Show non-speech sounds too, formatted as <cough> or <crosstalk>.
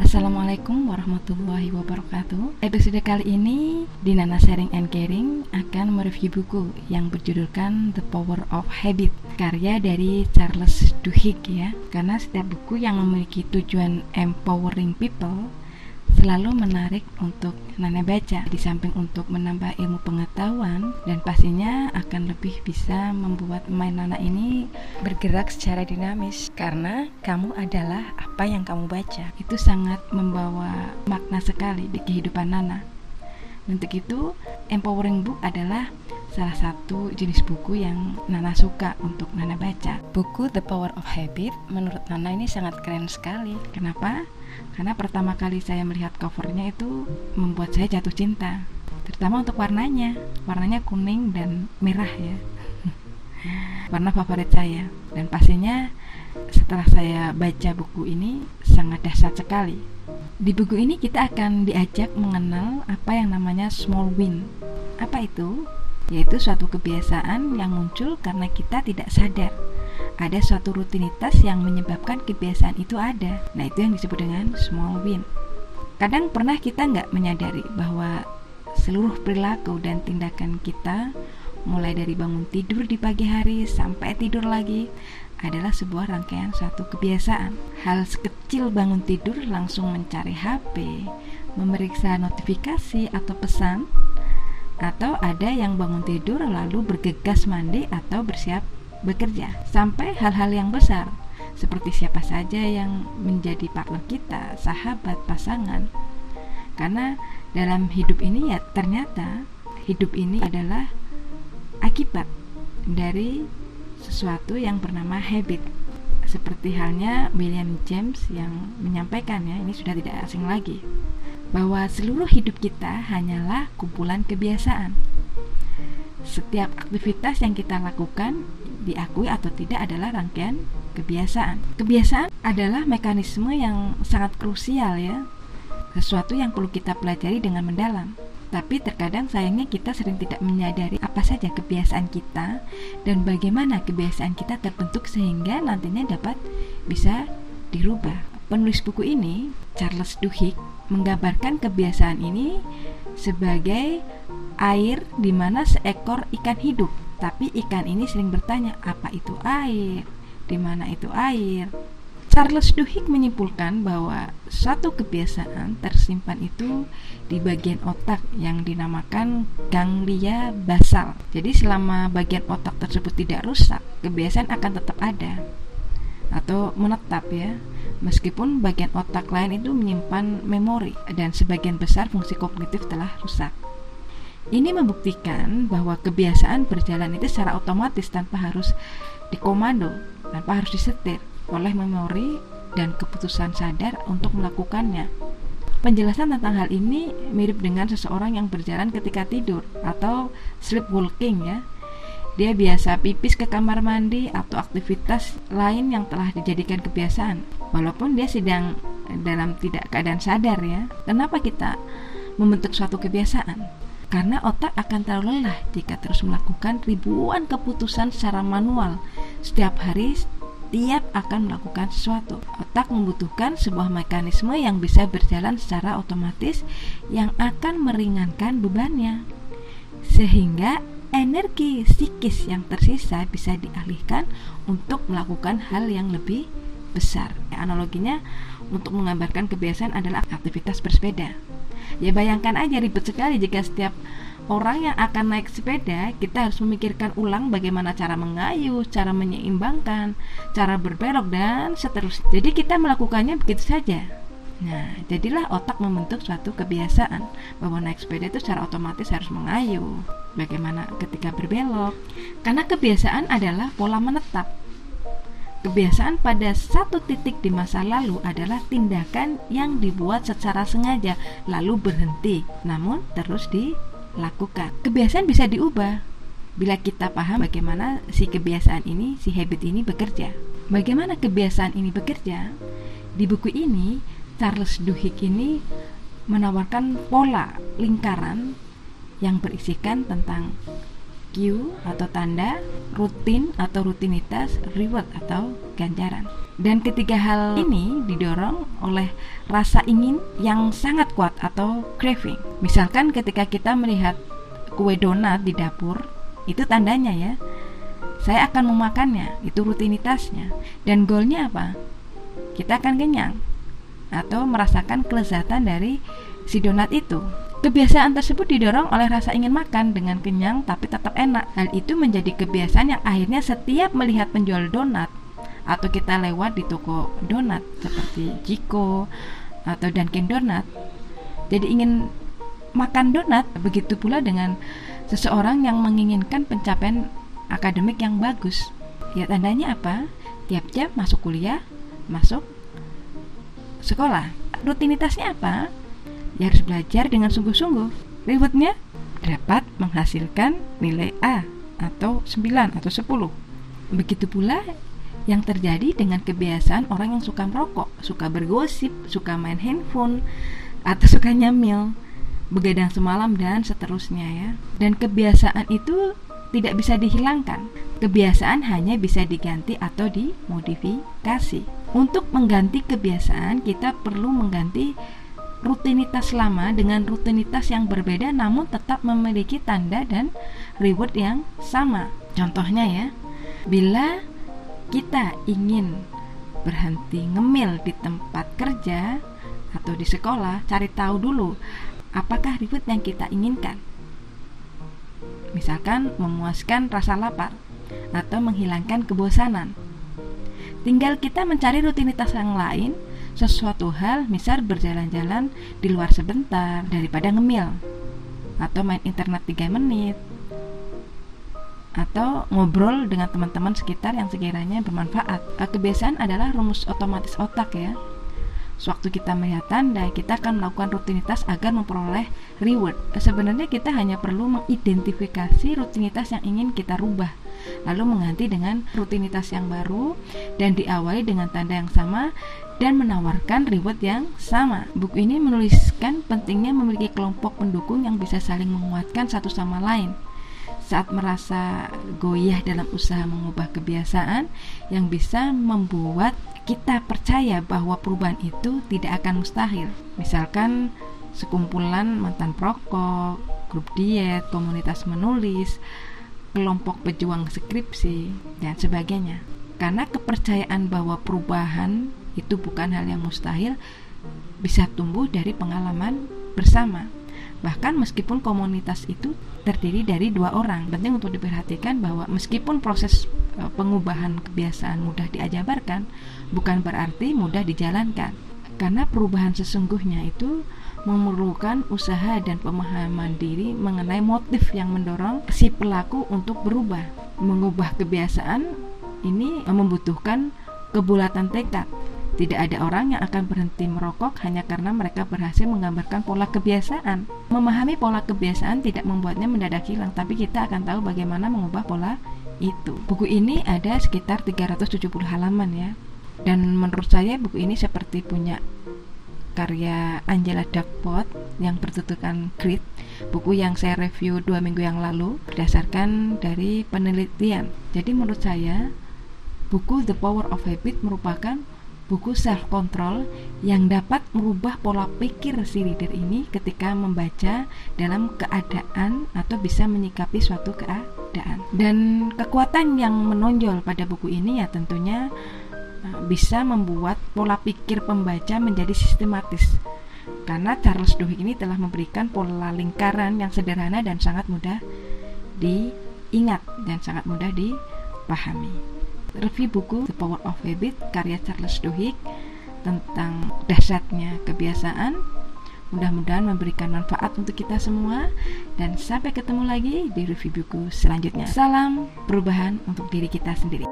Assalamualaikum warahmatullahi wabarakatuh. Episode kali ini di Nana Sharing and Caring akan mereview buku yang berjudulkan The Power of Habit Karya dari Charles Duhigg ya. Karena setiap buku yang memiliki tujuan empowering people selalu menarik untuk Nana baca di samping untuk menambah ilmu pengetahuan dan pastinya akan lebih bisa membuat main Nana ini bergerak secara dinamis karena kamu adalah apa yang kamu baca. Itu sangat membawa makna sekali di kehidupan Nana. Untuk itu empowering book adalah salah satu jenis buku yang Nana suka untuk Nana baca. Buku The Power of Habit menurut Nana ini sangat keren sekali. Kenapa? karena pertama kali saya melihat covernya itu membuat saya jatuh cinta. Terutama untuk warnanya. Warnanya kuning dan merah ya. <laughs> Warna favorit saya. Dan pastinya setelah saya baca buku ini sangat dahsyat sekali. Di buku ini kita akan diajak mengenal apa yang namanya small win. Apa itu yaitu suatu kebiasaan yang muncul karena kita tidak sadar ada suatu rutinitas yang menyebabkan kebiasaan itu ada. Nah, itu yang disebut dengan small win. Kadang pernah kita nggak menyadari bahwa seluruh perilaku dan tindakan kita, mulai dari bangun tidur di pagi hari sampai tidur lagi, adalah sebuah rangkaian suatu kebiasaan. Hal sekecil bangun tidur langsung mencari HP, memeriksa notifikasi atau pesan, atau ada yang bangun tidur lalu bergegas mandi atau bersiap bekerja sampai hal-hal yang besar seperti siapa saja yang menjadi partner kita, sahabat, pasangan. Karena dalam hidup ini ya ternyata hidup ini adalah akibat dari sesuatu yang bernama habit. Seperti halnya William James yang menyampaikan ya, ini sudah tidak asing lagi. Bahwa seluruh hidup kita hanyalah kumpulan kebiasaan. Setiap aktivitas yang kita lakukan diakui atau tidak adalah rangkaian kebiasaan. Kebiasaan adalah mekanisme yang sangat krusial ya. Sesuatu yang perlu kita pelajari dengan mendalam. Tapi terkadang sayangnya kita sering tidak menyadari apa saja kebiasaan kita dan bagaimana kebiasaan kita terbentuk sehingga nantinya dapat bisa dirubah. Penulis buku ini, Charles Duhigg, menggambarkan kebiasaan ini sebagai air di mana seekor ikan hidup tapi ikan ini sering bertanya, apa itu air? Di mana itu air? Charles Duhigg menyimpulkan bahwa satu kebiasaan tersimpan itu di bagian otak yang dinamakan ganglia basal. Jadi selama bagian otak tersebut tidak rusak, kebiasaan akan tetap ada atau menetap ya. Meskipun bagian otak lain itu menyimpan memori dan sebagian besar fungsi kognitif telah rusak. Ini membuktikan bahwa kebiasaan berjalan itu secara otomatis tanpa harus dikomando, tanpa harus disetir oleh memori dan keputusan sadar untuk melakukannya. Penjelasan tentang hal ini mirip dengan seseorang yang berjalan ketika tidur atau sleepwalking ya. Dia biasa pipis ke kamar mandi atau aktivitas lain yang telah dijadikan kebiasaan. Walaupun dia sedang dalam tidak keadaan sadar ya. Kenapa kita membentuk suatu kebiasaan? karena otak akan terlalu lelah jika terus melakukan ribuan keputusan secara manual setiap hari setiap akan melakukan sesuatu. Otak membutuhkan sebuah mekanisme yang bisa berjalan secara otomatis yang akan meringankan bebannya. Sehingga energi psikis yang tersisa bisa dialihkan untuk melakukan hal yang lebih besar. Analoginya untuk menggambarkan kebiasaan adalah aktivitas bersepeda. Ya bayangkan aja ribet sekali jika setiap orang yang akan naik sepeda kita harus memikirkan ulang bagaimana cara mengayuh, cara menyeimbangkan, cara berbelok dan seterusnya. Jadi kita melakukannya begitu saja. Nah, jadilah otak membentuk suatu kebiasaan bahwa naik sepeda itu secara otomatis harus mengayuh. Bagaimana ketika berbelok? Karena kebiasaan adalah pola menetap Kebiasaan pada satu titik di masa lalu adalah tindakan yang dibuat secara sengaja lalu berhenti, namun terus dilakukan. Kebiasaan bisa diubah bila kita paham bagaimana si kebiasaan ini, si habit ini bekerja. Bagaimana kebiasaan ini bekerja? Di buku ini, Charles Duhigg ini menawarkan pola lingkaran yang berisikan tentang cue atau tanda, rutin atau rutinitas, reward atau ganjaran. Dan ketiga hal ini didorong oleh rasa ingin yang sangat kuat atau craving. Misalkan ketika kita melihat kue donat di dapur, itu tandanya ya. Saya akan memakannya, itu rutinitasnya. Dan goalnya apa? Kita akan kenyang atau merasakan kelezatan dari si donat itu. Kebiasaan tersebut didorong oleh rasa ingin makan dengan kenyang tapi tetap enak. Hal itu menjadi kebiasaan yang akhirnya setiap melihat penjual donat atau kita lewat di toko donat seperti Jiko atau Dunkin Donat. Jadi ingin makan donat, begitu pula dengan seseorang yang menginginkan pencapaian akademik yang bagus. Ya tandanya apa? Tiap jam masuk kuliah, masuk sekolah. Rutinitasnya apa? Ya harus belajar dengan sungguh-sungguh. Rewardnya dapat menghasilkan nilai A atau 9 atau 10. Begitu pula yang terjadi dengan kebiasaan orang yang suka merokok, suka bergosip, suka main handphone, atau suka nyemil, begadang semalam dan seterusnya ya. Dan kebiasaan itu tidak bisa dihilangkan. Kebiasaan hanya bisa diganti atau dimodifikasi. Untuk mengganti kebiasaan, kita perlu mengganti rutinitas lama dengan rutinitas yang berbeda namun tetap memiliki tanda dan reward yang sama. Contohnya ya, bila kita ingin berhenti ngemil di tempat kerja atau di sekolah, cari tahu dulu apakah reward yang kita inginkan. Misalkan memuaskan rasa lapar atau menghilangkan kebosanan. Tinggal kita mencari rutinitas yang lain sesuatu hal misal berjalan-jalan di luar sebentar daripada ngemil atau main internet 3 menit atau ngobrol dengan teman-teman sekitar yang sekiranya bermanfaat. Kebiasaan adalah rumus otomatis otak ya. Sewaktu kita melihat tanda, kita akan melakukan rutinitas agar memperoleh reward. Sebenarnya kita hanya perlu mengidentifikasi rutinitas yang ingin kita rubah, lalu mengganti dengan rutinitas yang baru dan diawali dengan tanda yang sama dan menawarkan reward yang sama. Buku ini menuliskan pentingnya memiliki kelompok pendukung yang bisa saling menguatkan satu sama lain saat merasa goyah dalam usaha mengubah kebiasaan yang bisa membuat kita percaya bahwa perubahan itu tidak akan mustahil. Misalkan sekumpulan mantan perokok, grup diet, komunitas menulis, kelompok pejuang skripsi, dan sebagainya. Karena kepercayaan bahwa perubahan itu bukan hal yang mustahil bisa tumbuh dari pengalaman bersama. Bahkan meskipun komunitas itu terdiri dari dua orang, penting untuk diperhatikan bahwa meskipun proses e, pengubahan kebiasaan mudah diajabarkan, bukan berarti mudah dijalankan. Karena perubahan sesungguhnya itu memerlukan usaha dan pemahaman diri mengenai motif yang mendorong si pelaku untuk berubah. Mengubah kebiasaan ini membutuhkan kebulatan tekad tidak ada orang yang akan berhenti merokok hanya karena mereka berhasil menggambarkan pola kebiasaan. Memahami pola kebiasaan tidak membuatnya mendadak hilang, tapi kita akan tahu bagaimana mengubah pola itu. Buku ini ada sekitar 370 halaman ya. Dan menurut saya buku ini seperti punya karya Angela Duckpot yang bertutukan Grit buku yang saya review dua minggu yang lalu berdasarkan dari penelitian jadi menurut saya buku The Power of Habit merupakan buku self control yang dapat merubah pola pikir si reader ini ketika membaca dalam keadaan atau bisa menyikapi suatu keadaan. Dan kekuatan yang menonjol pada buku ini ya tentunya eh, bisa membuat pola pikir pembaca menjadi sistematis. Karena Charles Duhigg ini telah memberikan pola lingkaran yang sederhana dan sangat mudah diingat dan sangat mudah dipahami review buku The Power of Habit karya Charles Duhigg tentang dahsyatnya kebiasaan. Mudah-mudahan memberikan manfaat untuk kita semua dan sampai ketemu lagi di review buku selanjutnya. Salam perubahan untuk diri kita sendiri.